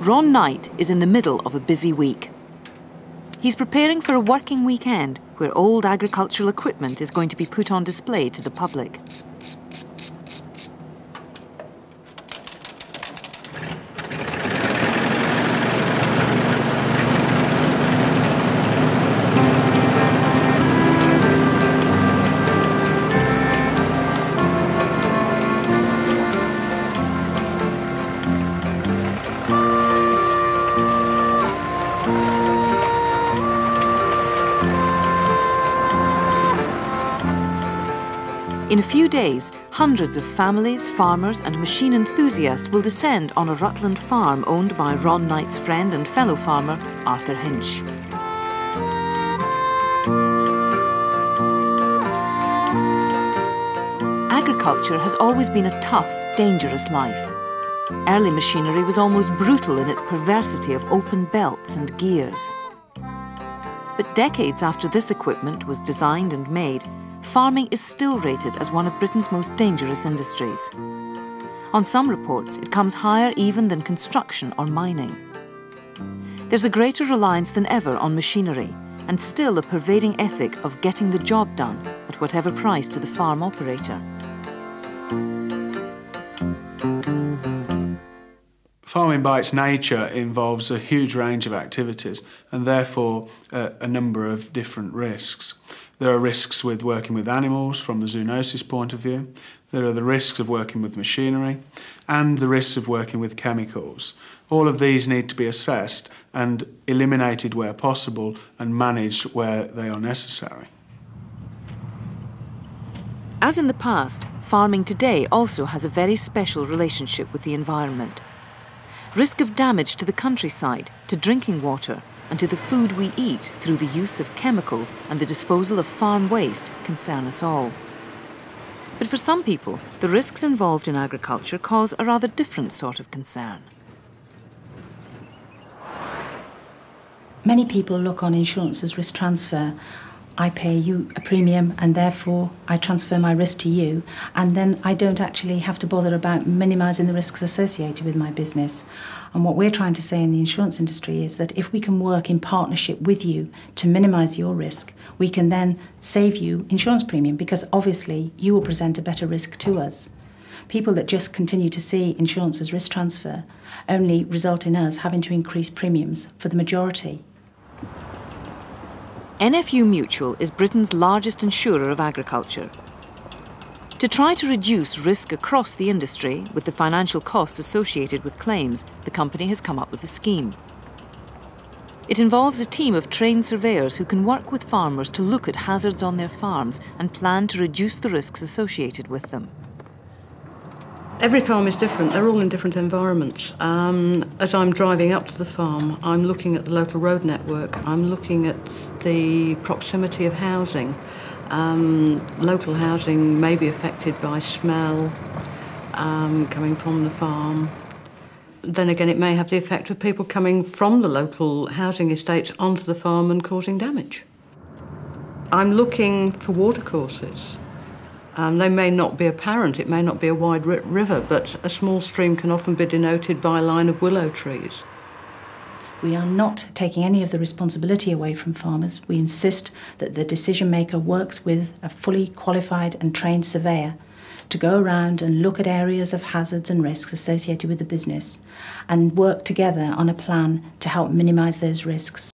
Ron Knight is in the middle of a busy week. He's preparing for a working weekend where old agricultural equipment is going to be put on display to the public. In a few days, hundreds of families, farmers and machine enthusiasts will descend on a Rutland farm owned by Ron Knight's friend and fellow farmer, Arthur Hinch. Agriculture has always been a tough, dangerous life. Early machinery was almost brutal in its perversity of open belts and gears. But decades after this equipment was designed and made, farming is still rated as one of Britain's most dangerous industries. On some reports, it comes higher even than construction or mining. There's a greater reliance than ever on machinery, and still a pervading ethic of getting the job done at whatever price to the farm operator. Farming by its nature involves a huge range of activities and therefore a number of different risks. There are risks with working with animals from the zoonosis point of view. There are the risks of working with machinery and the risks of working with chemicals. All of these need to be assessed and eliminated where possible and managed where they are necessary. As in the past, farming today also has a very special relationship with the environment risk of damage to the countryside, to drinking water, and to the food we eat through the use of chemicals and the disposal of farm waste concern us all. But for some people, the risks involved in agriculture cause a rather different sort of concern. Many people look on insurance as risk transfer I pay you a premium and therefore I transfer my risk to you, and then I don't actually have to bother about minimising the risks associated with my business. And what we're trying to say in the insurance industry is that if we can work in partnership with you to minimise your risk, we can then save you insurance premium because obviously you will present a better risk to us. People that just continue to see insurance as risk transfer only result in us having to increase premiums for the majority. NFU Mutual is Britain's largest insurer of agriculture. To try to reduce risk across the industry with the financial costs associated with claims, the company has come up with a scheme. It involves a team of trained surveyors who can work with farmers to look at hazards on their farms and plan to reduce the risks associated with them. Every farm is different. They're all in different environments. Um, as I'm driving up to the farm, I'm looking at the local road network. I'm looking at the proximity of housing. Um, local housing may be affected by smell um, coming from the farm. Then again, it may have the effect of people coming from the local housing estates onto the farm and causing damage. I'm looking for watercourses. Um, they may not be apparent, it may not be a wide river, but a small stream can often be denoted by a line of willow trees. We are not taking any of the responsibility away from farmers. We insist that the decision maker works with a fully qualified and trained surveyor to go around and look at areas of hazards and risks associated with the business and work together on a plan to help minimise those risks.